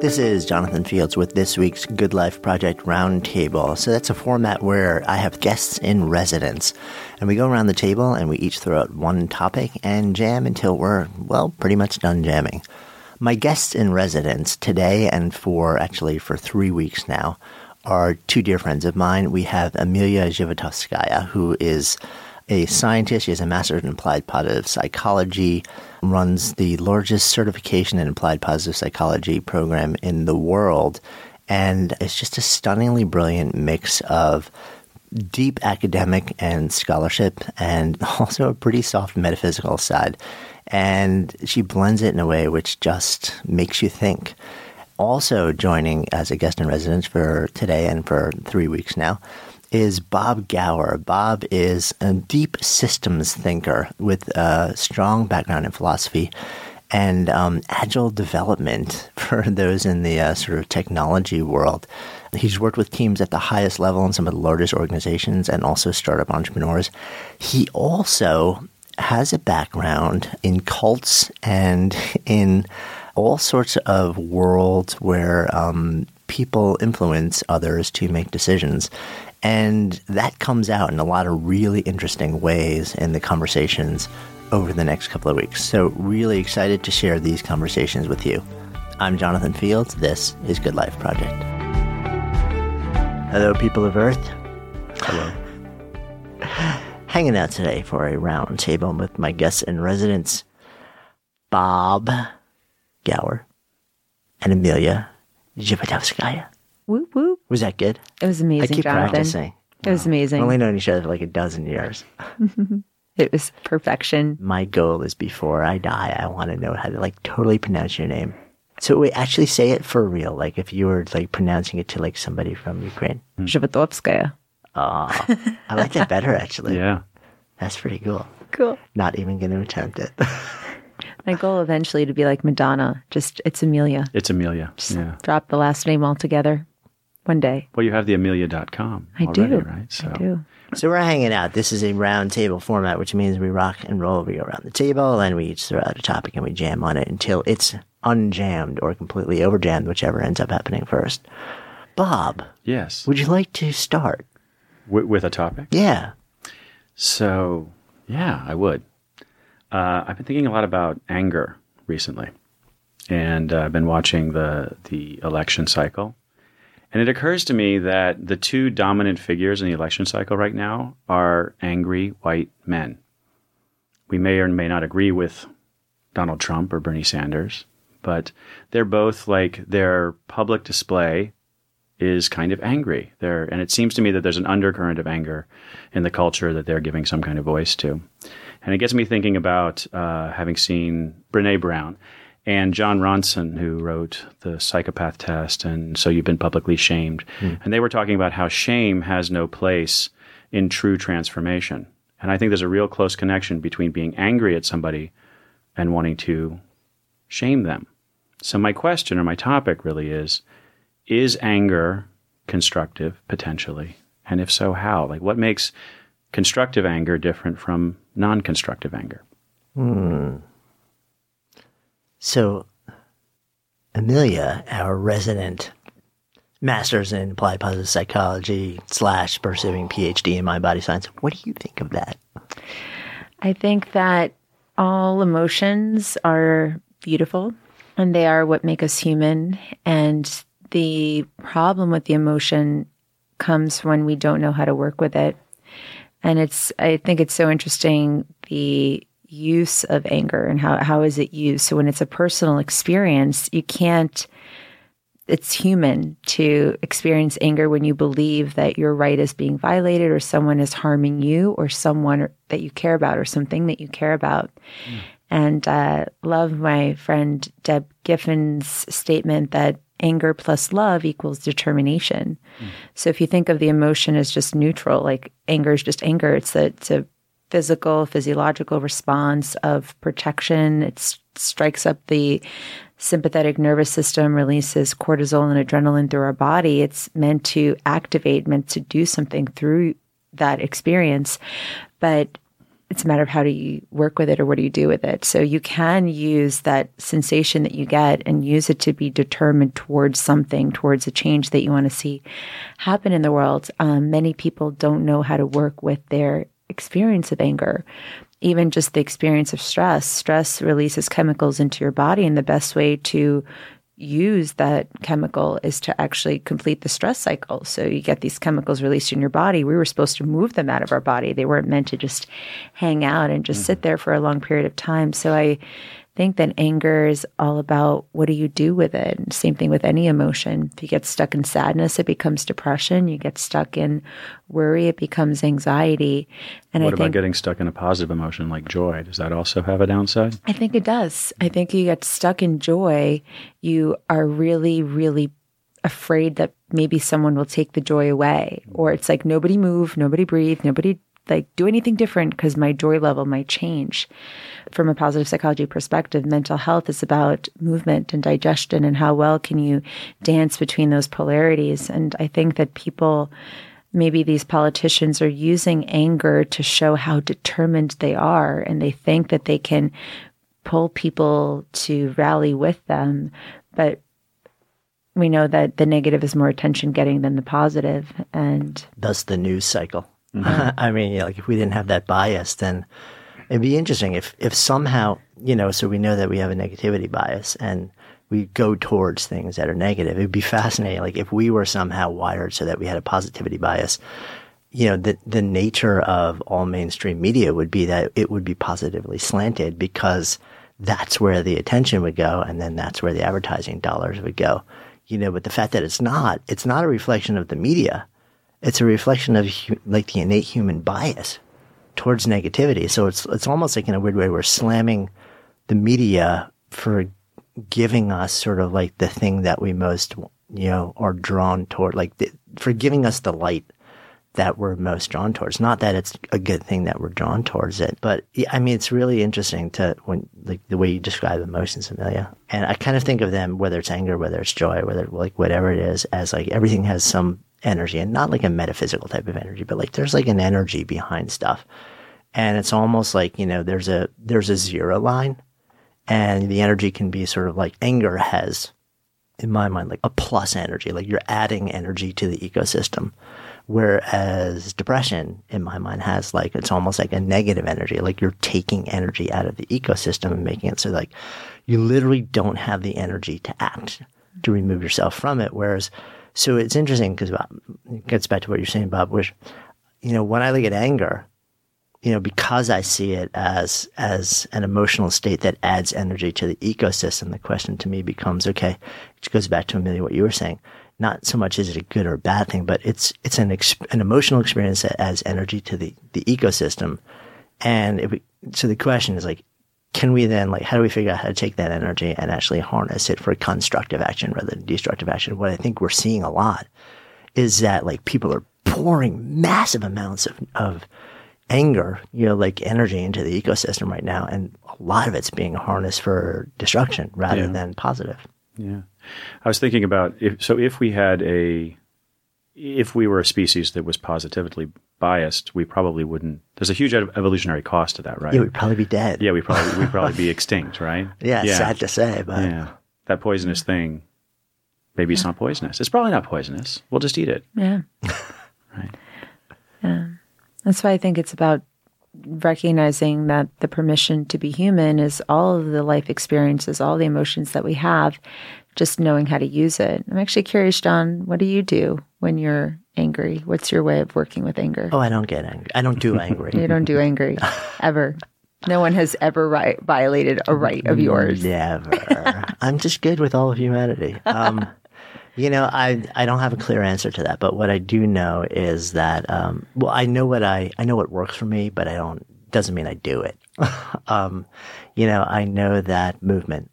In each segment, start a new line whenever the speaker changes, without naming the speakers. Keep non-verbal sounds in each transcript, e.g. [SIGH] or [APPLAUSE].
This is Jonathan Fields with this week's Good Life Project Roundtable. So that's a format where I have guests in residence, and we go around the table and we each throw out one topic and jam until we're, well, pretty much done jamming. My guests in residence today and for actually for three weeks now are two dear friends of mine. We have Amelia Zhivotovskaya, who is a scientist. She has a master's in applied positive psychology, runs the largest certification in applied positive psychology program in the world. And it's just a stunningly brilliant mix of deep academic and scholarship and [LAUGHS] also a pretty soft metaphysical side. And she blends it in a way which just makes you think. Also joining as a guest in residence for today and for three weeks now is Bob Gower. Bob is a deep systems thinker with a strong background in philosophy and um, agile development [LAUGHS] for those in the uh, sort of technology world. He's worked with teams at the highest level in some of the largest organizations and also startup entrepreneurs. He also has a background in cults and [LAUGHS] in all sorts of worlds where um, people influence others to make decisions. And that comes out in a lot of really interesting ways in the conversations over the next couple of weeks. So, really excited to share these conversations with you. I'm Jonathan Fields. This is Good Life Project. Hello, people of Earth.
Hello. [SIGHS]
Hanging out today for a round table with my guests in residence, Bob Gower and Amelia Zhivotovskaya.
Whoop whoop.
Was that good?
It was amazing,
I keep
Jonathan.
practicing.
It was amazing.
We've only known each other for like a dozen years. [LAUGHS]
It was perfection.
My goal is before I die, I want to know how to like totally pronounce your name. So wait, actually say it for real. Like if you were like pronouncing it to like somebody from Ukraine.
Hmm. Zhivotovskaya.
Oh, I like that better actually. [LAUGHS]
Yeah.
That's pretty cool.
Cool.
Not even going to attempt it.
My goal eventually to be like Madonna. Just it's Amelia.
It's Amelia. Yeah.
Drop the last name altogether. One day.
Well, you have the Amelia.com.
I
already,
do.
Right. So
I do.
so we're hanging out. This is a round table format, which means we rock and roll. We go around the table and we each throw out a topic and we jam on it until it's unjammed or completely overjammed, whichever ends up happening first. Bob,
Yes.
would you like to start?
With, with a topic.
Yeah.
So, yeah, I would. Uh, I've been thinking a lot about anger recently, and uh, I've been watching the the election cycle, and it occurs to me that the two dominant figures in the election cycle right now are angry white men. We may or may not agree with Donald Trump or Bernie Sanders, but they're both like their public display is kind of angry. There, and it seems to me that there's an undercurrent of anger in the culture that they're giving some kind of voice to. And it gets me thinking about uh, having seen Brene Brown and Jon Ronson, who wrote the psychopath test, and so you've been publicly shamed. Hmm. And they were talking about how shame has no place in true transformation. And I think there's a real close connection between being angry at somebody and wanting to shame them. So my question or my topic really is is anger constructive potentially? And if so, how? Like what makes constructive anger different from non-constructive anger? Hmm.
So, Amelia, our resident master's in applied positive psychology slash pursuing PhD in mind body science, what do you think of that?
I think that all emotions are beautiful and they are what make us human. And the problem with the emotion comes when we don't know how to work with it. And it's, I think it's so interesting the use of anger and how, how is it used. So when it's a personal experience, you can't, it's human to experience anger when you believe that your right is being violated or someone is harming you or someone that you care about or something that you care about. And uh, love my friend Deb Giffen's statement that anger plus love equals determination. So if you think of the emotion as just neutral, like anger is just anger, it's a, it's a physical, physiological response of protection. It strikes up the sympathetic nervous system, releases cortisol and adrenaline through our body. It's meant to activate, meant to do something through that experience. But it's a matter of how do you work with it or what do you do with it. So you can use that sensation that you get and use it to be determined towards something, towards a change that you want to see happen in the world. Um, many people don't know how to work with their experience of anger. Even just the experience of stress. Stress releases chemicals into your body, and the best way to use that chemical is to actually complete the stress cycle. So you get these chemicals released in your body. We were supposed to move them out of our body. They weren't meant to just hang out and just sit mm-hmm. there for a long period of time. So I think that anger is all about what do you do with it? Same thing with any emotion. If you get stuck in sadness, it becomes depression. You get stuck in worry, it becomes anxiety. And
what
I
about
think
getting stuck in a positive emotion like joy? Does that also have a downside?
I think it does. I think you get stuck in joy. You are really, really afraid that maybe someone will take the joy away. Or it's like nobody move, nobody breathe, nobody like do anything different because my joy level might change. From a positive psychology perspective, mental health is about movement and digestion and how well can you dance between those polarities. And I think that people maybe these politicians are using anger to show how determined they are and they think that they can pull people to rally with them but we know that the negative is more attention getting than the positive and
Thus the news cycle. Mm-hmm. [LAUGHS] I mean, like if we didn't have that bias, then it'd be interesting if, if somehow, you know, so we know that we have a negativity bias and we go towards things that are negative. It'd be fascinating. Like if we were somehow wired so that we had a positivity bias, you know, the, the nature of all mainstream media would be that it would be positively slanted because that's where the attention would go. And then that's where the advertising dollars would go, you know, but the fact that it's not, it's not a reflection of the media. It's a reflection of like the innate human bias towards negativity. So it's, it's almost like in a weird way, we're slamming the media for giving us sort of like the thing that we most, you know, are drawn toward, like the, for giving us the light that we're most drawn towards. Not that it's a good thing that we're drawn towards it, but I mean, it's really interesting to when, like the way you describe emotions, Amelia. And I kind of think of them, whether it's anger, whether it's joy, whether like whatever it is, as like everything has some energy and not like a metaphysical type of energy, but like there's like an energy behind stuff. And it's almost like, you know, there's a, there's a zero line and the energy can be sort of like anger has in my mind like a plus energy like you're adding energy to the ecosystem whereas depression in my mind has like it's almost like a negative energy like you're taking energy out of the ecosystem and making it so like you literally don't have the energy to act to remove yourself from it whereas so it's interesting because it gets back to what you're saying bob which you know when i look at anger you know, because I see it as as an emotional state that adds energy to the ecosystem, the question to me becomes, okay, which goes back to Amelia what you were saying. Not so much is it a good or a bad thing, but it's it's an an emotional experience that adds energy to the the ecosystem. And so the question is like, can we then like how do we figure out how to take that energy and actually harness it for constructive action rather than destructive action? What I think we're seeing a lot is that like people are pouring massive amounts of, of anger, you know, like energy into the ecosystem right now. And a lot of it's being harnessed for destruction rather
Yeah.
than positive.
Yeah. I was thinking about if so if we had a if we were a species that was positively biased, we probably wouldn't. There's a huge evolutionary cost to that, right?
Yeah, we'd probably be dead.
Yeah, we probably we'd probably be [LAUGHS] extinct, right?
Yeah,
yeah.
sad to say, but
yeah. That poisonous thing. Maybe it's not poisonous. It's probably not poisonous. We'll just eat it.
Yeah. [LAUGHS]
Right.
Yeah. That's why I think it's about recognizing that the permission to be human is all of the life experiences, all the emotions that we have, just knowing how to use it. I'm actually curious, John, what do you do when you're angry? What's your way of working with anger?
oh, I don't get angry. I don't do angry. [LAUGHS]
You don't do angry [LAUGHS] ever. No one has ever violated a right of yours.
Never. I'm just good with all of humanity. Um, [LAUGHS] you know, I I don't have a clear answer to that, but what I do know is that um, well, I know what I I know what works for me, but I don't doesn't mean I do it. um, you know, I know that movement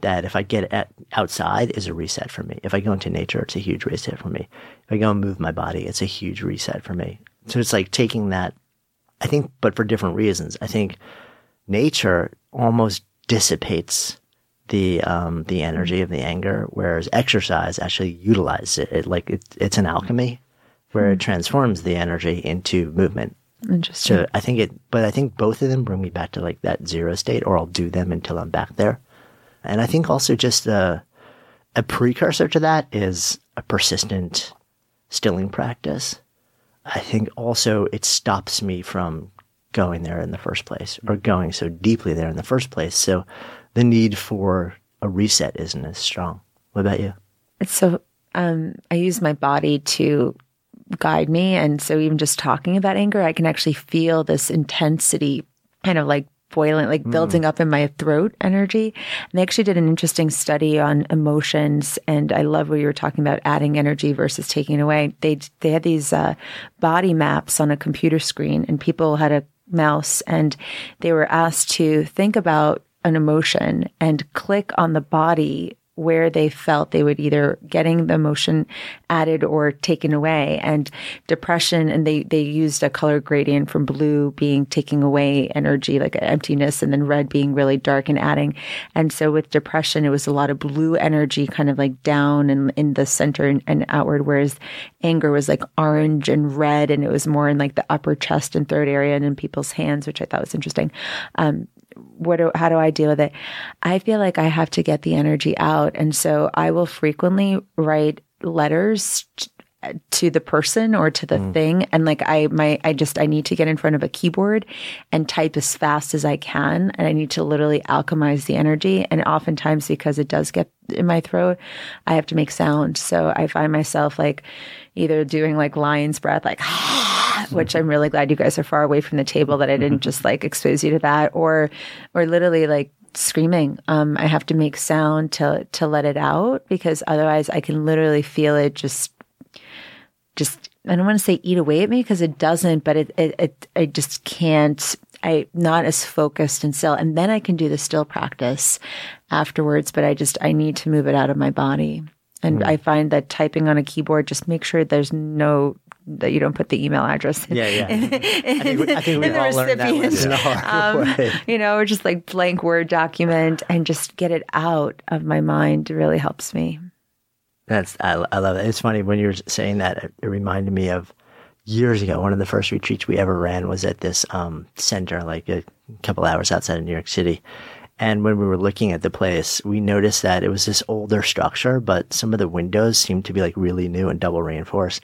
that if I get at, outside is a reset for me. If I go into nature, it's a huge reset for me. If I go and move my body, it's a huge reset for me. So it's like taking that, I think, but for different reasons. I think nature almost dissipates the um, the energy of the anger, whereas exercise actually utilizes it. it like it, it's an alchemy where it transforms the energy into movement.
Interesting.
So I think it, but I think both of them bring me back to like that zero state, or I'll do them until I'm back there. And I think also just a, a precursor to that is a persistent stilling practice. I think also it stops me from going there in the first place or going so deeply there in the first place. So the need for a reset isn't as strong. What about you?
So um, I use my body to guide me, and so even just talking about anger, I can actually feel this intensity, kind of like boiling, like building up in my throat energy. And they actually did an interesting study on emotions, and I love what you were talking about adding energy versus taking away. They they had these uh, body maps on a computer screen, and people had a mouse, and they were asked to think about an emotion and click on the body where they felt they would either getting the emotion added or taken away. And depression and they they used a color gradient from blue being taking away energy like emptiness and then red being really dark and adding. And so with depression it was a lot of blue energy kind of like down and in the center and, and outward whereas anger was like orange and red and it was more in like the upper chest and throat area and in people's hands which i thought was interesting. Um, what do, how do I deal with it? I feel like I have to get the energy out. And so I will frequently write letters to the person or to the thing. And like I, my, I just, I need to get in front of a keyboard and type as fast as I can. And I need to literally alchemize the energy. And oftentimes because it does get in my throat, I have to make sound. So I find myself like either doing like lion's breath, like, [GASPS] which I'm really glad you guys are far away from the table that I didn't just like expose you to that or or literally like screaming. Um, I have to make sound to to let it out because otherwise I can literally feel it just just I don't want to say eat away at me because it doesn't, but it, it it I just can't I not as focused and still and then I can do the still practice afterwards, but I just I need to move it out of my body. And I find that typing on a keyboard, just make sure there's no that you don't put the email address. In,
Yeah, yeah. [LAUGHS]
in,
I think we, I think we
in the
all learned that
recipient. [LAUGHS]
lesson
Um, you know, or just like blank Word document and just get it out of my mind really helps me.
That's I, I love it. It's funny when you were saying that. It, it reminded me of years ago. One of the first retreats we ever ran was at this um, center, like a couple hours outside of New York City. And when we were looking at the place, we noticed that it was this older structure, but some of the windows seemed to be like really new and double reinforced.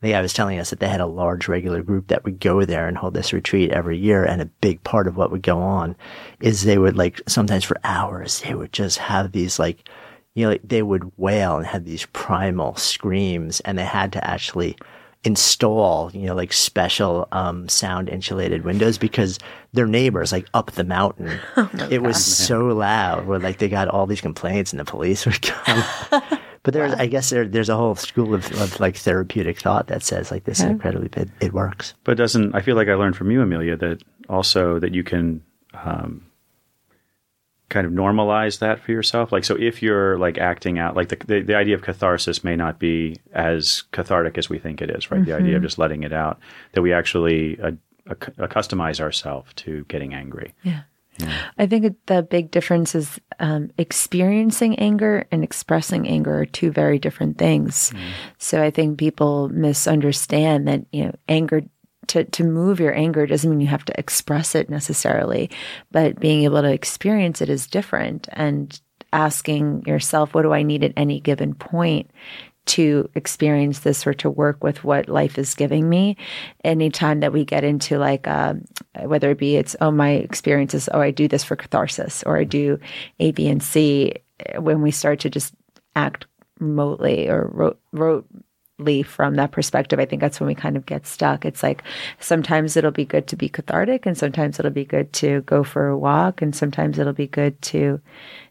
The guy was telling us that they had a large regular group that would go there and hold this retreat every year. And a big part of what would go on is they would like sometimes for hours, they would just have these like, you know, like they would wail and have these primal screams and they had to actually install, you know, like special um, sound insulated windows because their neighbors, like up the mountain, [LAUGHS] it was so loud where like they got all these complaints and the police would come. [LAUGHS] but there's, I guess there, there's a whole school of, of like therapeutic thought that says like this is incredibly, it, it works.
But it doesn't I feel like I learned from you, Amelia, that also that you can um, kind of normalize that for yourself. Like, so if you're like acting out, like the, the, the idea of catharsis may not be as cathartic as we think it is, right? The idea of just letting it out, that we actually uh, acc- accustomize ourselves to getting angry.
Yeah. I think the big difference is um, experiencing anger and expressing anger are two very different things. So I think people misunderstand that you know anger to to move your anger doesn't mean you have to express it necessarily, but being able to experience it is different. And asking yourself, what do I need at any given point? to experience this or to work with what life is giving me. Anytime that we get into like, uh, whether it be it's, oh, my experience is, oh, I do this for catharsis or I do A, B, and C, when we start to just act remotely or ro- rotely from that perspective, I think that's when we kind of get stuck. It's like sometimes it'll be good to be cathartic and sometimes it'll be good to go for a walk and sometimes it'll be good to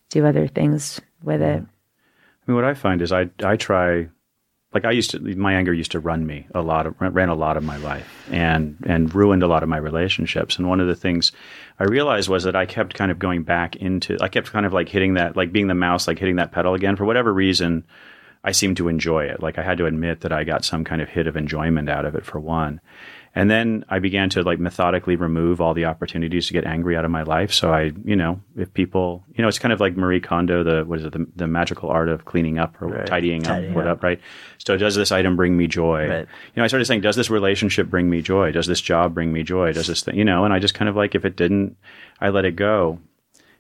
do other things with it.
I mean, what I find is I I try, like I used to, my anger used to run me a lot of ran a lot of my life and and ruined a lot of my relationships. And one of the things I realized was that I kept kind of going back into, I kept kind of like hitting that, like being the mouse, like hitting that pedal again for whatever reason. I seemed to enjoy it. Like I had to admit that I got some kind of hit of enjoyment out of it for one. And then I began to like methodically remove all the opportunities to get angry out of my life. So I, you know, if people, you know, it's kind of like Marie Kondo, the what is it, the, the magical art of cleaning up or
Right.
tidying,
Tidying
up, what
up.
up, right? So does this item bring me joy?
Right.
You know, I started saying, does this relationship bring me joy? Does this job bring me joy? Does this thing, you know? And I just kind of like, if it didn't, I let it go.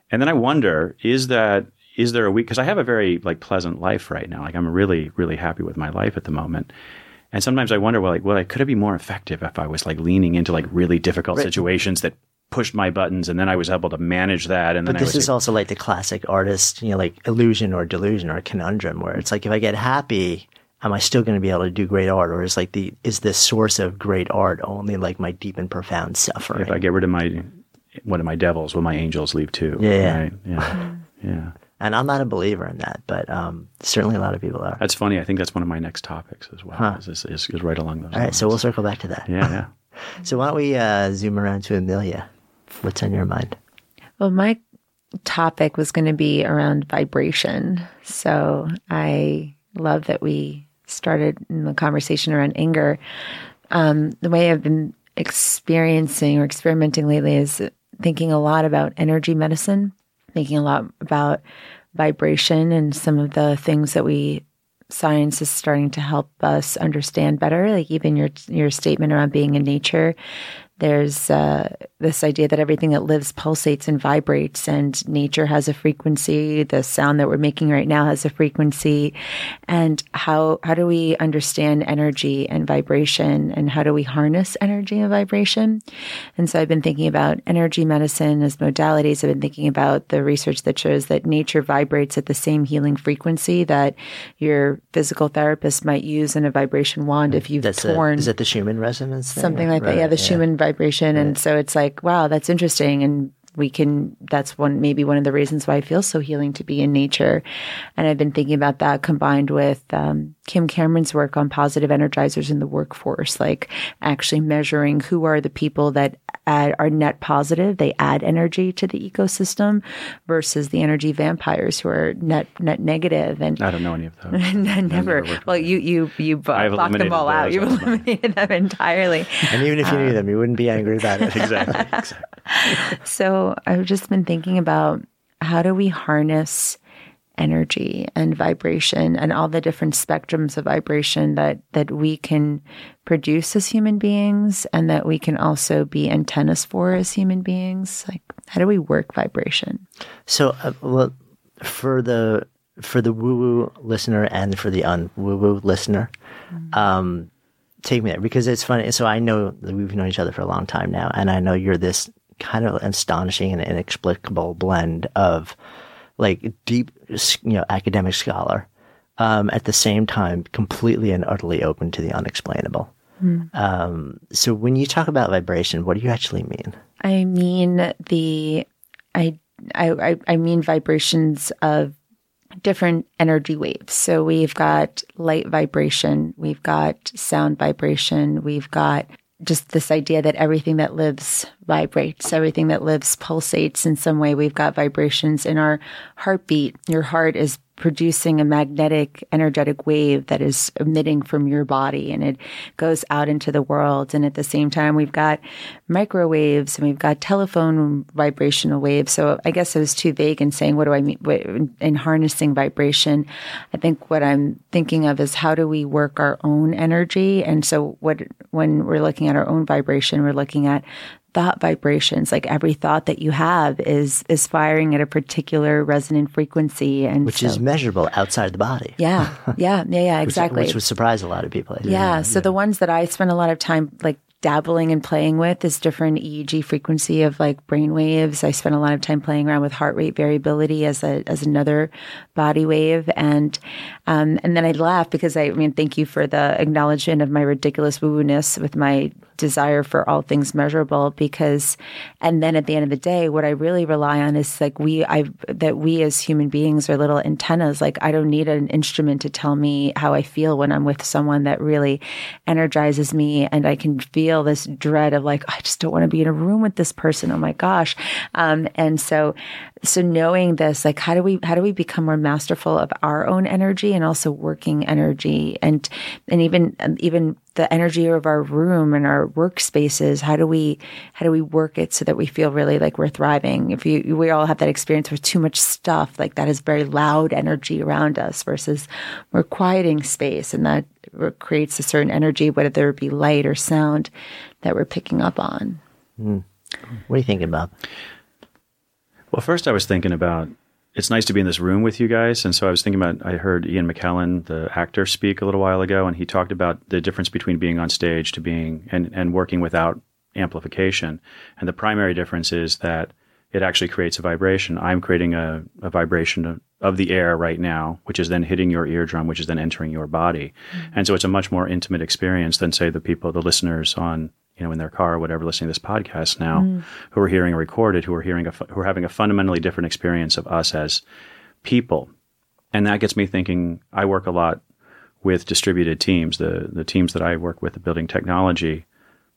And then I wonder, is that is there a week? Because I have a very like pleasant life right now. Like I'm really really happy with my life at the moment. And sometimes I wonder, well, like, well, I could it be more effective if I was like leaning into like really difficult situations that pushed my buttons, and then I was able to manage that. And then
But
I
this
was
is also like the classic artist, you know, like illusion or delusion or conundrum, where it's like if I get happy, am I still going to be able to do great art, or is like the is this source of great art only like my deep and profound suffering?
if I get rid of my one of my devils, will my angels leave too?
Yeah.
right? yeah, [LAUGHS] hmm. yeah.
And I'm not a believer in that, but um, certainly a lot of people are.
That's funny. I think that's one of my next topics as well.
Huh.
Is, is, is, is right along those
All right,
lines.
so we'll circle back to that.
yeah, yeah. [LAUGHS]
So why don't we uh, zoom around to Amelia? What's on your mind?
Well, my topic was going to be around vibration. So I love that we started in the conversation around anger. Um, the way I've been experiencing or experimenting lately is thinking a lot about energy medicine, thinking a lot about vibration and some of the things that we science is starting to help us understand better like even your your statement around being in nature there's uh, this idea that everything that lives pulsates and vibrates, and nature has a frequency. The sound that we're making right now has a frequency, and how how do we understand energy and vibration, and how do we harness energy and vibration? And so I've been thinking about energy medicine as modalities. I've been thinking about the research that shows that nature vibrates at the same healing frequency that your physical therapist might use in a vibration wand if you've
That's a,
torn
is it the Schumann resonance? thing?
something like that. Yeah,
Right,
the Schumann vibration, and so it's like, wow, that's interesting, and we can. That's one maybe one of the reasons why it feels so healing to be in nature. And I've been thinking about that combined with um, Kim Cameron's work on positive energizers in the workforce, like actually measuring who are the people that add, are net positive, they add energy to the ecosystem, versus the energy vampires who are net net negative. negative and
I don't know any of those. [LAUGHS]
never.
worked
Well, you you you b-
I've
blocked them all out. You've eliminated them entirely.
And even if you knew um, them, you wouldn't be angry about it. [LAUGHS]
exactly. exactly. [LAUGHS]
So I've just been thinking about how do we harness energy and vibration and all the different spectrums of vibration that that we can produce as human beings and that we can also be antennas for as human beings. Like how do we work vibration?
So, uh, well, for the for the woo woo listener and for the un woo woo listener, um, take me there because it's funny. So I know that we've known each other for a long time now, and I know you're this kind of astonishing and inexplicable blend of like deep, you know, academic scholar, um, at the same time completely and utterly open to the unexplainable. Um, so when you talk about vibration, what do you actually mean?
I mean the I I I- I mean vibrations of different energy waves. So we've got light vibration, we've got sound vibration, we've got just this idea that everything that lives vibrates, everything that lives pulsates in some way. We've got vibrations in our heartbeat. Your heart is producing a magnetic energetic wave that is emitting from your body and it goes out into the world. And at the same time we've got microwaves and we've got telephone vibrational waves. So i guess i was too vague in saying what do i mean in harnessing vibration i think what i'm thinking of is how do we work our own energy? And so what when we're looking at our own vibration we're looking at thought vibrations like every thought that you have is is firing at a particular resonant frequency and
which
so,
is measurable outside the body.
Yeah. [LAUGHS] Yeah. Yeah yeah exactly.
which, which would surprise a lot of people
yeah, yeah. So yeah. the ones that i spend a lot of time like dabbling and playing with is different EEG frequency of like brain waves. I spend a lot of time playing around with heart rate variability as a as another body wave, and um, and then I laugh because I, I mean, thank you for the acknowledgement of my ridiculous woo woo ness with my desire for all things measurable because and then at the end of the day what i really rely on is like we i that we as human beings are little antennas. Like i don't need an instrument to tell me how i feel when i'm with someone that really energizes me and i can feel this dread of like i just don't want to be in a room with this person. Oh my gosh. Um, and so so knowing this like how do we how do we become more masterful of our own energy and also working energy? And and even even the energy of our room and our workspaces how do we how do we work it so that we feel really like we're thriving? If you we all have that experience with too much stuff like that is very loud energy around us versus we're quieting space and that creates a certain energy whether it be light or sound that we're picking up on.
Mm. what are you thinking about
well, first I was thinking about it's nice to be in this room with you guys. And so I was thinking about, I heard Ian McKellen, the actor, speak a little while ago, and he talked about the difference between being on stage to being and, and working without amplification. And the primary difference is that it actually creates a vibration. I'm creating a, a vibration of, of, the air right now, which is then hitting your eardrum, which is then entering your body. Mm-hmm. And so it's a much more intimate experience than, say, the people, the listeners on you know, in their car or whatever, listening to this podcast now, mm. who are hearing recorded, who are hearing, a, who are having a fundamentally different experience of us as people, and that gets me thinking. I work a lot with distributed teams. The the teams that I work with, the building technology,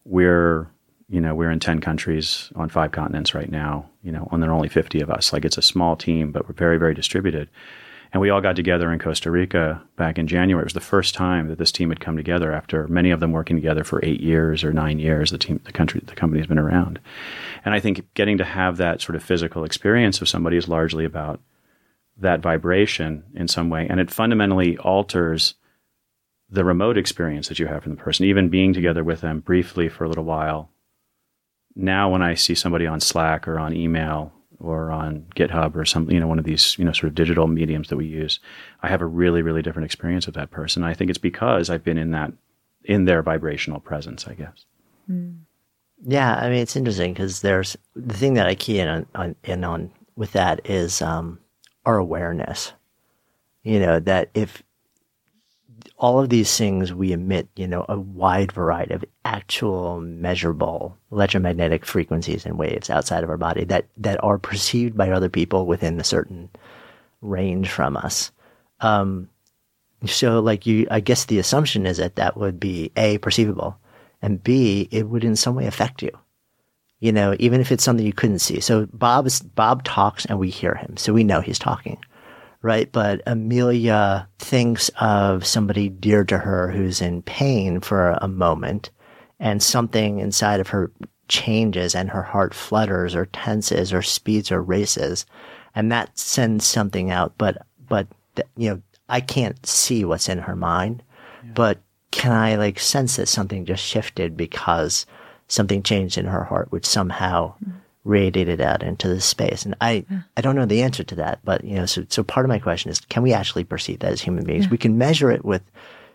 we're you know we're in ten countries on five continents right now. You know, and there are only fifty of us. Like it's a small team, but we're very very distributed. And we all got together in Costa Rica back in January. It was the first time that this team had come together after many of them working together for eight years or nine years. The team, the country, the company has been around. And I think getting to have that sort of physical experience of somebody is largely about that vibration in some way. And it fundamentally alters the remote experience that you have from the person, even being together with them briefly for a little while. Now, when I see somebody on Slack or on email or on GitHub or some, you know, one of these, you know, sort of digital mediums that we use, I have a really, really different experience with that person. I think it's because I've been in that, in their vibrational presence, I guess.
Mm. Yeah, I mean, it's interesting because there's the thing that I key in on, on, in on with that is um, our awareness. You know that if all of these things we emit, you know, a wide variety of actual measurable electromagnetic frequencies and waves outside of our body that, that are perceived by other people within a certain range from us. Um, so like you, I guess the assumption is that that would be A, perceivable and B, it would in some way affect you. You know, even if it's something you couldn't see. So Bob Bob talks and we hear him. So we know he's talking right? But Amelia thinks of somebody dear to her who's in pain for a moment and something inside of her changes and her heart flutters or tenses or speeds or races. And that sends something out. But, but, you know, I can't see what's in her mind, yeah. but can I like sense that something just shifted because something changed in her heart, which somehow mm-hmm radiated out into the space. And I, yeah. I don't know the answer to that, but you know, so, so part of my question is, can we actually perceive that as human beings? Yeah. We can measure it with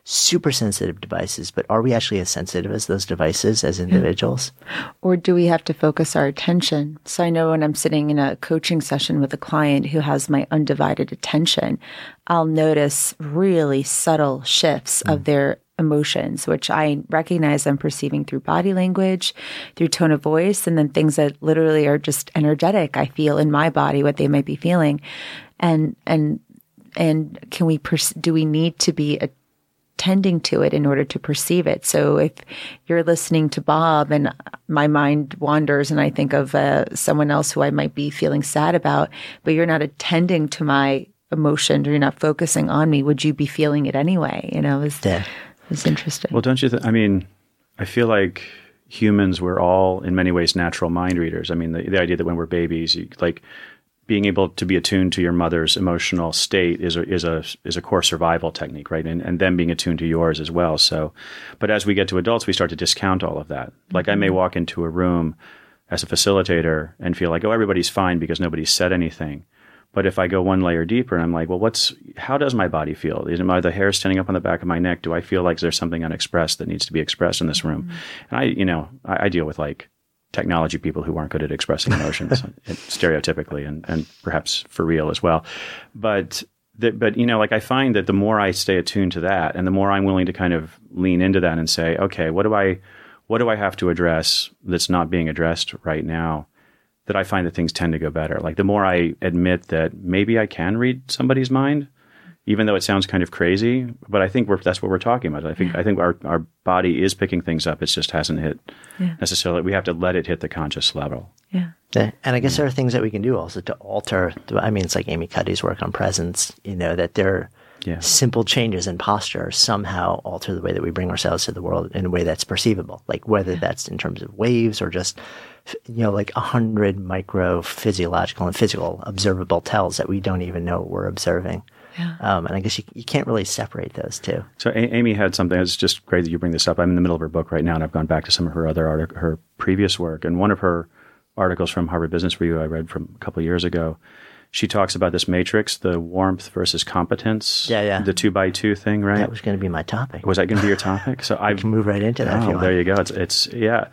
super sensitive devices, but are we actually as sensitive as those devices as individuals?
Yeah. Or do we have to focus our attention? So I know when I'm sitting in a coaching session with a client who has my undivided attention, I'll notice really subtle shifts mm. of their emotions, which I recognize I'm perceiving through body language, through tone of voice, and then things that literally are just energetic. I feel in my body what they might be feeling, and and and can we do we need to be attending to it in order to perceive it? So if you're listening to Bob and my mind wanders and I think of uh, someone else who I might be feeling sad about, but you're not attending to my emotion or you're not focusing on me, would you be feeling it anyway? You know, was,
Yeah.
Interesting.
Well, don't you? Th- I mean, I feel like humans we're all in many ways natural mind readers. I mean, the, the idea that when we're babies, you, like being able to be attuned to your mother's emotional state is a is a is a core survival technique, right? And and then being attuned to yours as well. So, but as we get to adults, we start to discount all of that. Like I may mm-hmm. walk into a room as a facilitator and feel like, oh, everybody's fine because nobody said anything. But if I go one layer deeper and I'm like, well, what's how does my body feel? Is are the hair standing up on the back of my neck? Do I feel like there's something unexpressed that needs to be expressed in this room? Mm-hmm. And I, you know, I, I deal with like technology people who aren't good at expressing emotions [LAUGHS] stereotypically and, and perhaps for real as well. But that, but you know, like I find that the more I stay attuned to that and the more I'm willing to kind of lean into that and say, okay, what do I, what do I have to address that's not being addressed right now? That I find that things tend to go better. Like the more I admit that maybe I can read somebody's mind, even though it sounds kind of crazy, but I think we're, that's what we're talking about. I think I think our, our body is picking things up. It just hasn't hit necessarily. We have to let it hit the conscious level.
yeah.
Yeah. And I guess there are things that we can do also to alter. I mean, it's like Amy Cuddy's work on presence, you know, that there are
Yeah.
simple changes in posture somehow alter the way that we bring ourselves to the world in a way that's perceivable. Like whether that's in terms of waves or just, you know, like a hundred micro physiological and physical observable tells that we don't even know we're observing.
Yeah.
Um, and I guess you, you can't really separate those two.
So A- Amy had something. It's just great that you bring this up. I'm in the middle of her book right now, and I've gone back to some of her other artic- her previous work. And one of her articles from Harvard Business Review I read from a couple of years ago, she talks about this matrix, the warmth versus competence.
Yeah, yeah.
The two by two thing, right?
That was going to be my topic.
was that going to be your topic? So [LAUGHS] I
can move right into that if oh, you
Oh,
want.
there you go. It's, it's yeah.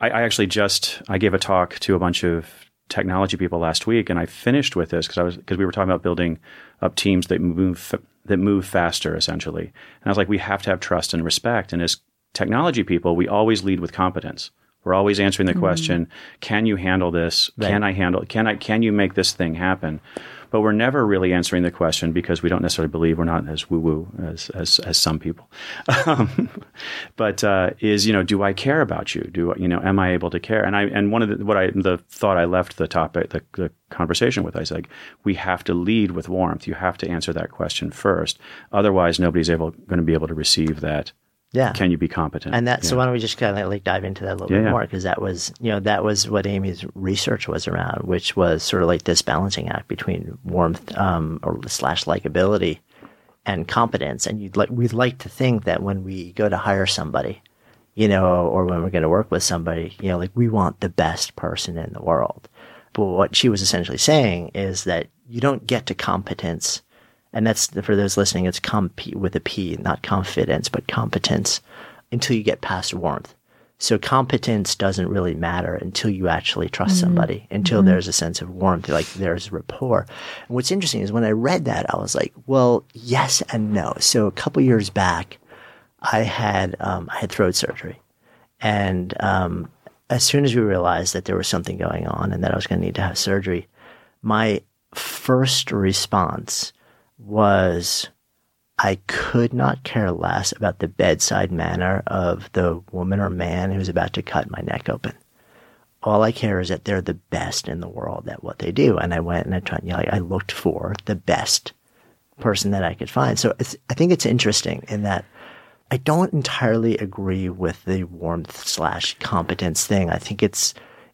I, I actually just I gave a talk to a bunch of technology people last week, and I finished with this because I was because we were talking about building up teams that move that move faster, essentially. And I was like, we have to have trust and respect. And as technology people, we always lead with competence. We're always answering the question, can you handle this? Can I handle it? can I can you make this thing happen? But we're never really answering the question because we don't necessarily believe we're not as woo woo as, as as some people. [LAUGHS] Um, but uh, is you know, do I care about you? Do you know, am I able to care? And I and one of the what I the thought I left the topic the, the conversation with I was like, we have to lead with warmth. You have to answer that question first. Otherwise, nobody's able going to be able to receive that.
Yeah.
Can you be competent?
And that, so why don't we just kind of like dive into that a little
Yeah,
bit more? Because that was, you know, that was what Amy's research was around, which was sort of like this balancing act between warmth um, or slash likability and competence. And you'd like, we'd like to think that when we go to hire somebody, you know, or when we're going to work with somebody, you know, like we want the best person in the world. But what she was essentially saying is that you don't get to competence and that's for those listening, it's comp with a P, not confidence, but competence until you get past warmth. So competence doesn't really matter until you actually trust somebody, until there's a sense of warmth, like there's rapport. And what's interesting is when I read that, I was like, well, yes and no. So a couple years back, I had um, I had throat surgery, and um, as soon as we realized that there was something going on and that I was going to need to have surgery, my first response was I could not care less about the bedside manner of the woman or man who's about to cut my neck open. All I care is that they're the best in the world at what they do. And I went and I tried, you know, I looked for the best person that I could find. So I think it's interesting in that I don't entirely agree with the warmth slash competence thing. I think it's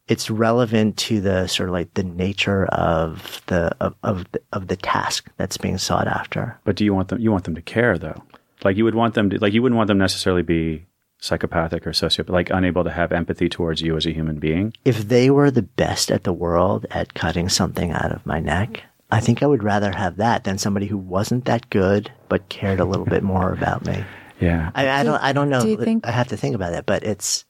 it's relevant to the sort of like the nature of the of of the, of the task that's being sought after.
But do you want them? You want them to care, though. Like you would want them to. Like you wouldn't want them necessarily be psychopathic or sociopath, like unable to have empathy towards you as a human being.
If they were the best at the world at cutting something out of my neck, I think I would rather have that than somebody who wasn't that good but cared a little bit more about me. [LAUGHS]
Yeah.
I, I don't. I don't know.
do you think-
I have to think about it, but it's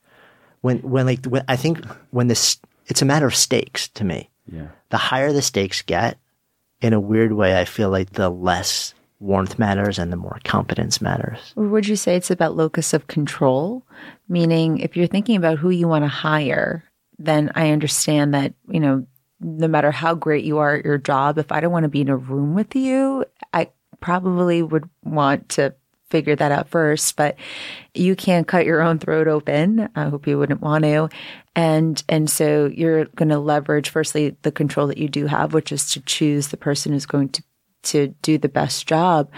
when when like when, I think when this it's a matter of stakes to me.
yeah.
The higher the stakes get, in a weird way, I feel like the less warmth matters and the more competence matters.
Or would you say it's about locus of control? Meaning, if you're thinking about who you want to hire, then I understand that, you know, no matter how great you are at your job, if I don't want to be in a room with you, I probably would want to figure that out first. But you can't cut your own throat open. I hope you wouldn't want to. And and so you're going to leverage firstly the control that you do have, which is to choose the person who's going to to do the best job,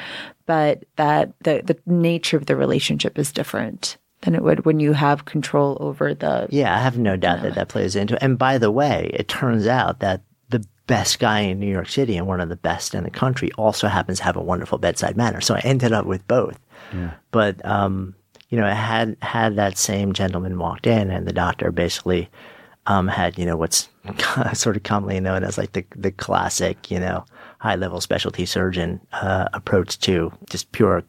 but that the, the nature of the relationship is different than it would when you have control over the.
Yeah, I have no doubt that that plays into it. And by the way, it turns out that the best guy in New York City and one of the best in the country also happens to have a wonderful bedside manner. So I ended up with both.
Yeah.
But um, you know, had had that same gentleman walked in, and the doctor basically um, had you know what's [LAUGHS] sort of commonly known as like the the classic you know high level specialty surgeon uh, approach to just pure.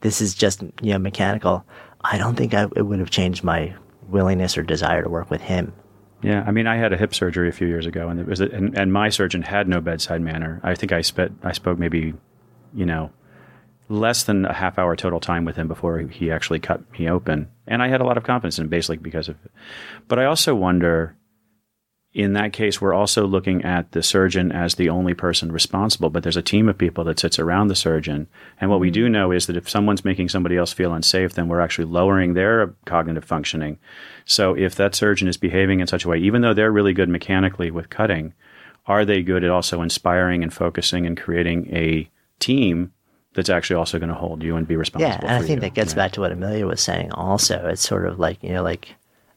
This is just you know mechanical. I don't think I, it would have changed my willingness or desire to work with him.
Yeah, I mean, I had a hip surgery a few years ago, and it was, and, and my surgeon had no bedside manner. I think I spent, I spoke maybe, you know, less than a half hour total time with him before he actually cut me open. And I had a lot of confidence in him basically because of it. But I also wonder in that case, we're also looking at the surgeon as the only person responsible, but there's a team of people that sits around the surgeon. And what we do mm-hmm. know is that if someone's making somebody else feel unsafe, then we're actually lowering their cognitive functioning. So if that surgeon is behaving in such a way, even though they're really good mechanically with cutting, are they good at also inspiring and focusing and creating a team that's actually also going to hold you and be responsible.
Yeah, and I think
you.
that gets
yeah.
back to what Emiliya was saying. Also, it's sort of like you know, like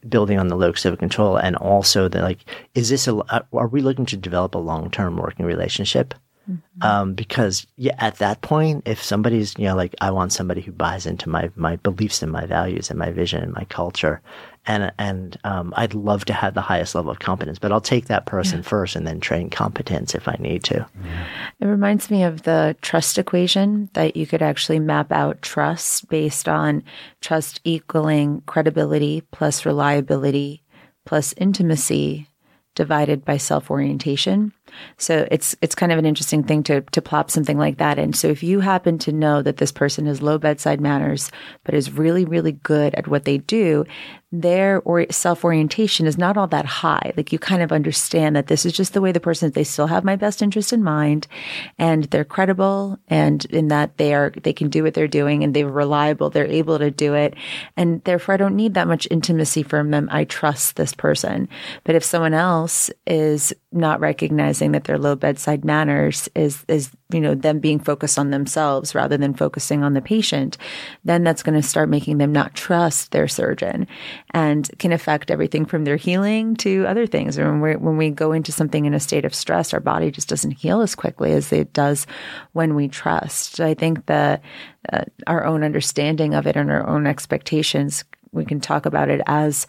building on the locus of control, and also the like, is this a? Are we looking to develop a long term working relationship? Mm-hmm. Um, because yeah, at that point, if somebody's you know like I want somebody who buys into my my beliefs and my values and my vision and my culture, and and um, I'd love to have the highest level of competence, but I'll take that person yeah. first and then train competence if I need to.
Yeah. It reminds me of the trust equation that you could actually map out trust based on trust equaling credibility plus reliability plus intimacy divided by self orientation. So it's it's kind of an interesting thing to to plop something like that in. So if you happen to know that this person has low bedside manners but is really really good at what they do, their or self orientation is not all that high. Like you kind of understand that this is just the way the person they still have my best interest in mind and they're credible and in that they are they can do what they're doing and they're reliable, they're able to do it. And therefore I don't need that much intimacy from them. I trust this person. But if someone else is not recognizing that their low bedside manners is is you know them being focused on themselves rather than focusing on the patient, then that's going to start making them not trust their surgeon and can affect everything from their healing to other things. When we when we go into something in a state of stress, our body just doesn't heal as quickly as it does when we trust. I think that uh, our own understanding of it and our own expectations, we can talk about it as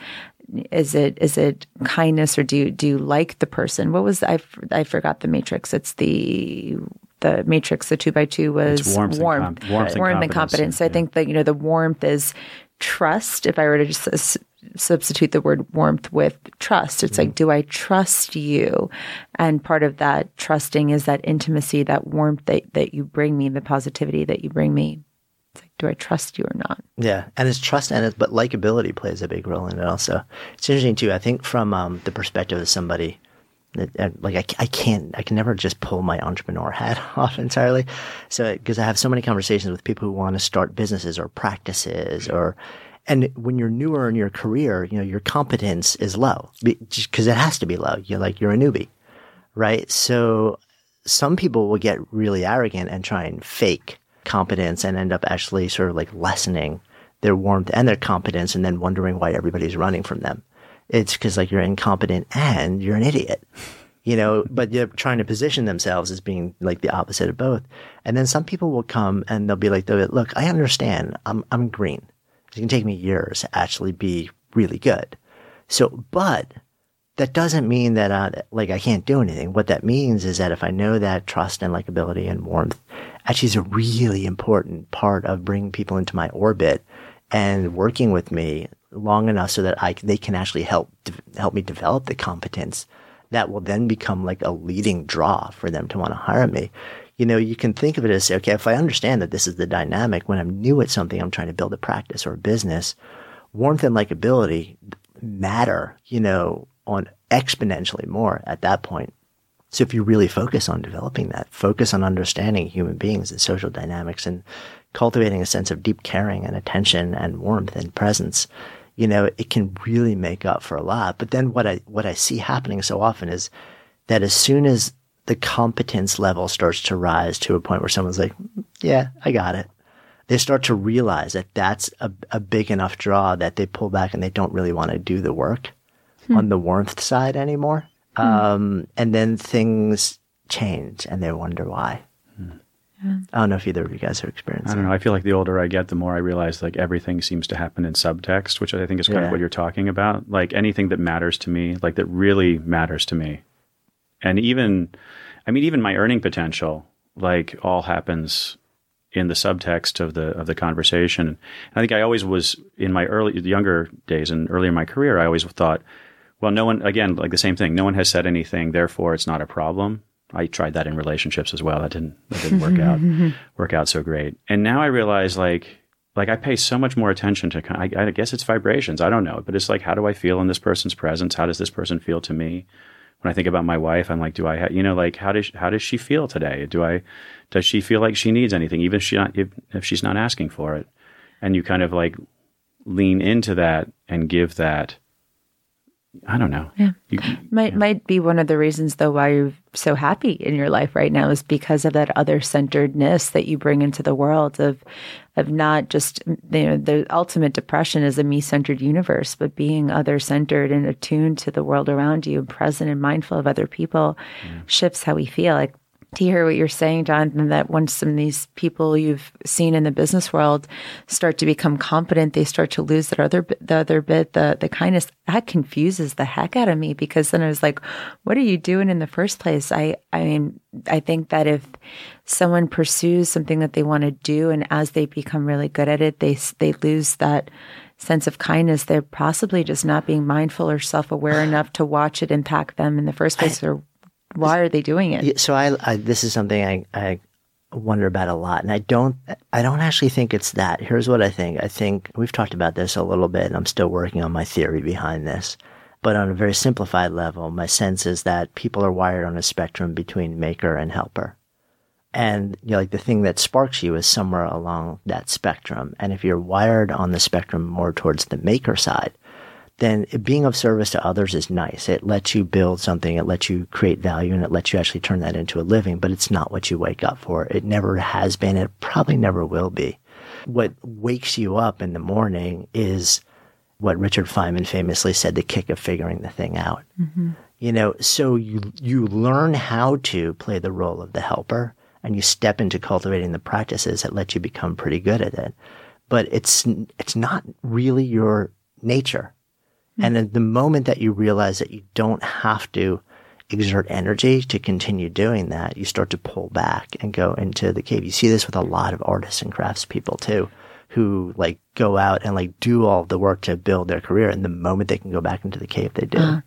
is it is it kindness or do you do you like the person? What was I I forgot the matrix? It's the the matrix. The two by two was
it's warmth,
warmth,
and, com- warmth,
warmth
and
and competence. So I think that you know the warmth is trust. If I were to just s- substitute the word warmth with trust, it's mm-hmm. like, do I trust you? And part of that trusting is that intimacy, that warmth that that you bring me, the positivity that you bring me. It's like, do I trust you or not?
Yeah, and it's trust and it's but likability plays a big role in it. Also, it's interesting too. I think from um, the perspective of somebody Uh, like I, I can't, I can never just pull my entrepreneur hat [LAUGHS] off entirely. So because I have so many conversations with people who want to start businesses or practices or. And when you're newer in your career, you know, your competence is low because it has to be low. You're like, you're a newbie, right? So some people will get really arrogant and try and fake competence and end up actually sort of like lessening their warmth and their competence and then wondering why everybody's running from them. It's because like you're incompetent and you're an idiot, you know, but they're trying to position themselves as being like the opposite of both. And then some people will come and they'll be like, look, I understand. I'm, I'm green. It can take me years to actually be really good. So, but that doesn't mean that I, like I can't do anything. What that means is that if I know that trust and likability and warmth actually is a really important part of bringing people into my orbit and working with me long enough so that I they can actually help help me develop the competence that will then become like a leading draw for them to want to hire me. You know, you can think of it as okay, if I understand that this is the dynamic when I'm new at something, I'm trying to build a practice or a business, warmth and likability matter, you know, on exponentially more at that point. So if you really focus on developing that, focus on understanding human beings and social dynamics and cultivating a sense of deep caring and attention and warmth and presence, you know, it can really make up for a lot. But then what I, what I see happening so often is that as soon as the competence level starts to rise to a point where someone's like, yeah, I got it. They start to realize that that's a, a big enough draw that they pull back and they don't really want to do the work on the warmth side anymore. Um, and then things change and they wonder why. I don't know if either of you guys have experienced
I don't know. I feel like the older I get, the more I realize like everything seems to happen in subtext, which I think is kind
Yeah.
of what you're talking about. Like anything that matters to me, like that really matters to me. And even, I mean, even my earning potential, like all happens in the subtext of the of the conversation. And I think I always was in my early younger days and earlier in my career, I always thought, well, no one again, like the same thing. No one has said anything, therefore it's not a problem. I tried that in relationships as well. That didn't that didn't work out [LAUGHS] work out so great. And now I realize like like I pay so much more attention to I, I guess it's vibrations. I don't know, but it's like how do I feel in this person's presence? How does this person feel to me? When I think about my wife, I'm like, do I, ha- you know, like how does how does she feel today? Do I does she feel like she needs anything, even if she not if, if she's not asking for it? And you kind of like lean into that and give that. I don't know.
Yeah.
You,
Might might be one of the reasons though why you're so happy in your life right now is because of that other centeredness that you bring into the world of of not just you know the ultimate depression is a me centered universe, but being other centered and attuned to the world around you, present and mindful of other people, shifts how we feel. Like to hear what you're saying, Jonathan, that once some of these people you've seen in the business world start to become competent, they start to lose that other bit- the other bit, the the kindness. That confuses the heck out of me because then I was like, "What are you doing in the first place?" I I mean, I think that if someone pursues something that they want to do, and as they become really good at it, they they lose that sense of kindness. They're possibly just not being mindful or self aware enough to watch it impact them in the first place, or why are they doing it?
So I, I this is something I, I wonder about a lot, and I don't I don't actually think it's that. Here's what I think. I think we've talked about this a little bit, and I'm still working on my theory behind this. But on a very simplified level, my sense is that people are wired on a spectrum between maker and helper. And you know, like the thing that sparks you is somewhere along that spectrum. And if you're wired on the spectrum more towards the maker side, then being of service to others is nice. It lets you build something, it lets you create value, and it lets you actually turn that into a living, but it's not what you wake up for. It never has been, it probably never will be. What wakes you up in the morning is what Richard Feynman famously said the kick of figuring the thing out. Mm-hmm. You know, so you you learn how to play the role of the helper and you step into cultivating the practices that let you become pretty good at it. But it's it's not really your nature. Hmm. And at the moment that you realize that you don't have to exert energy to continue doing that, you start to pull back and go into the cave. You see this with a lot of artists and craftspeople too, who like go out and like do all the work to build their career. And the moment they can go back into the cave, they do. Uh-huh.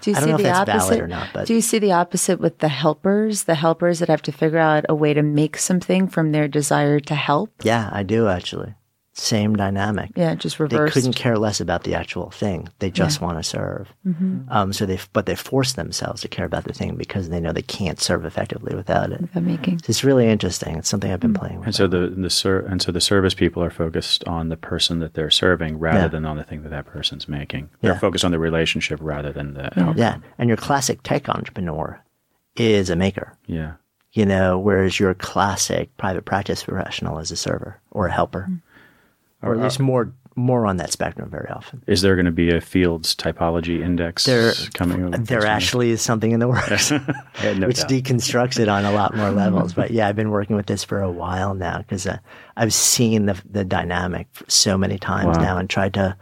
Do you
I don't
see
know if
the
that's valid
opposite
or not, but-
do you see the opposite with the helpers, the helpers that have to figure out a way to make something from their desire to help?
Yeah, I do actually. Same dynamic.
Yeah, just
They couldn't care less about the actual thing. They just want to serve.
Mm-hmm.
Um, so they, but they force themselves to care about the thing because they know they can't serve effectively without it.
Without making.
It's really interesting. It's something. I've been playing with.
And so the the ser- and so the service people are focused on the person that they're serving rather
Yeah.
than on the thing that that person's making. They're
Yeah.
focused on the relationship rather than the outcome.
Yeah. And your classic tech entrepreneur is a maker,
Yeah.
you know, whereas your classic private practice professional is a server or a helper,
Mm.
Or at least more more on that spectrum very often.
Is there going to be a Fields typology index
There,
coming?
there actually is something in the works, [LAUGHS]
Yeah, no
which
doubt.
deconstructs it on a lot more [LAUGHS] levels. But yeah, I've been working with this for a while now because uh, I've seen the the dynamic so many times
Wow.
now and tried to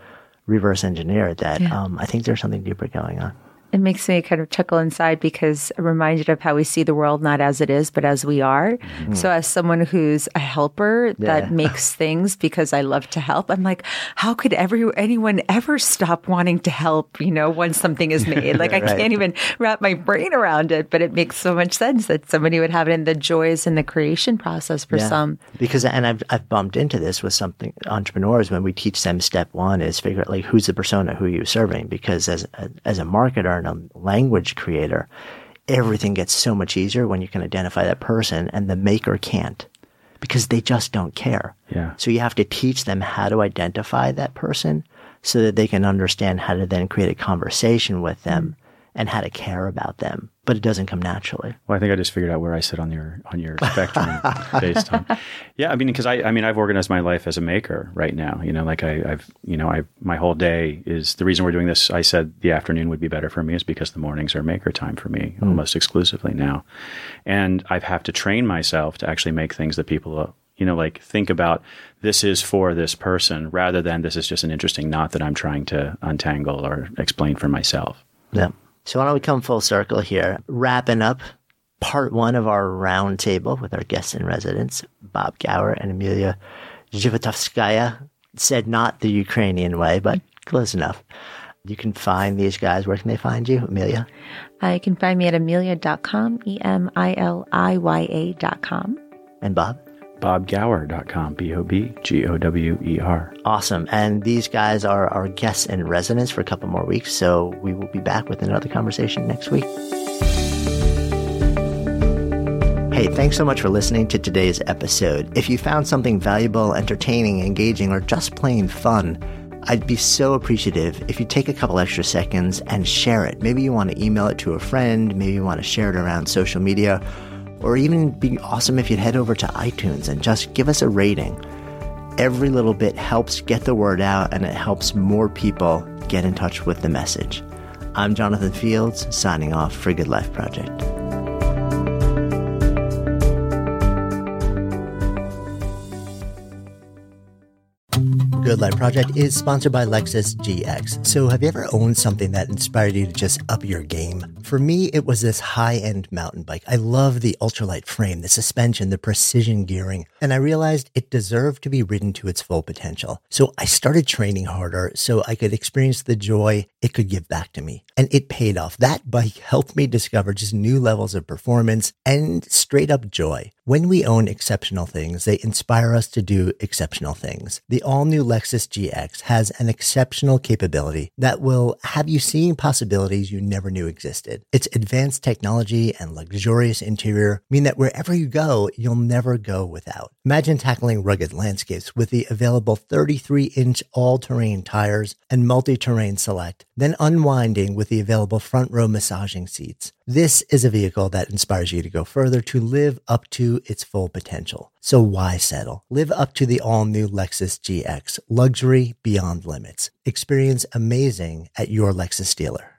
reverse engineer it. That
Yeah.
um, I think there's something deeper going on.
It makes me kind of chuckle inside because I'm reminded of how we see the world not as it is, but as we are. So, as someone who's a helper
Mm-hmm. Yeah.
that makes [LAUGHS] things because I love to help, I'm like, how could every anyone ever stop wanting to help? You know, once something is made, [LAUGHS] like I can't even wrap my brain around it. But it makes so much sense that somebody would have it in the joys in the creation process for
Yeah.
some.
Because and I've I've bumped into this with something entrepreneurs when we teach them step one is figure out like who's the persona, who are you serving? Because as as a marketer and a language creator, everything gets so much easier when you can identify that person and the maker can't. Because they just don't care.
Yeah.
So you have to teach them how to identify that person so that they can understand how to then create a conversation with them and how to care about them, but it doesn't come naturally.
Well, I think I just figured out where I sit on your on your spectrum [LAUGHS] based on. Yeah, I mean, because I, I mean, I've organized my life as a maker right now. You know, like I, I've, you know, I my whole day is the reason we're doing this. I said the afternoon would be better for me is because the mornings are maker time for me mm. almost exclusively now, and I have to train myself to actually make things that people you know, like think about this is for this person rather than this is just an interesting knot that I'm trying to untangle or explain for myself.
Yeah. So why don't we come full circle here, wrapping up part one of our roundtable with our guests in residence, Bob Gower and Emiliya Zhivotovskaya. Said not the Ukrainian way, but close enough. You can find these guys. Where can they find you, Emiliya?
Uh, you can find me at emiliya.com, E M I L I Y A.com.
And Bob?
bobgower.com, B O B G O W E R.
Awesome. And these guys are our guests in residence for a couple more weeks. So we will be back with another conversation next week. Hey, thanks so much for listening to today's episode. If you found something valuable, entertaining, engaging, or just plain fun, I'd be so appreciative if you take a couple extra seconds and share it. Maybe you want to email it to a friend, maybe you want to share it around social media or even be awesome if you'd head over to iTunes and just give us a rating. Every little bit helps get the word out and it helps more people get in touch with the message. I'm Jonathan Fields, signing off for Good Life Project. Good Life Project is sponsored by Lexus GX. So, have you ever owned something that inspired you to just up your game? For me, it was this high end mountain bike. I love the ultralight frame, the suspension, the precision gearing, and I realized it deserved to be ridden to its full potential. So, I started training harder so I could experience the joy it could give back to me. And it paid off. That bike helped me discover just new levels of performance and straight up joy. When we own exceptional things, they inspire us to do exceptional things. The all new Lexus GX has an exceptional capability that will have you seeing possibilities you never knew existed. Its advanced technology and luxurious interior mean that wherever you go, you'll never go without. Imagine tackling rugged landscapes with the available 33 inch all terrain tires and multi terrain select, then unwinding with the available front row massaging seats. This is a vehicle that inspires you to go further to live up to its full potential. So why settle? Live up to the all new Lexus GX, luxury beyond limits. Experience amazing at your Lexus dealer.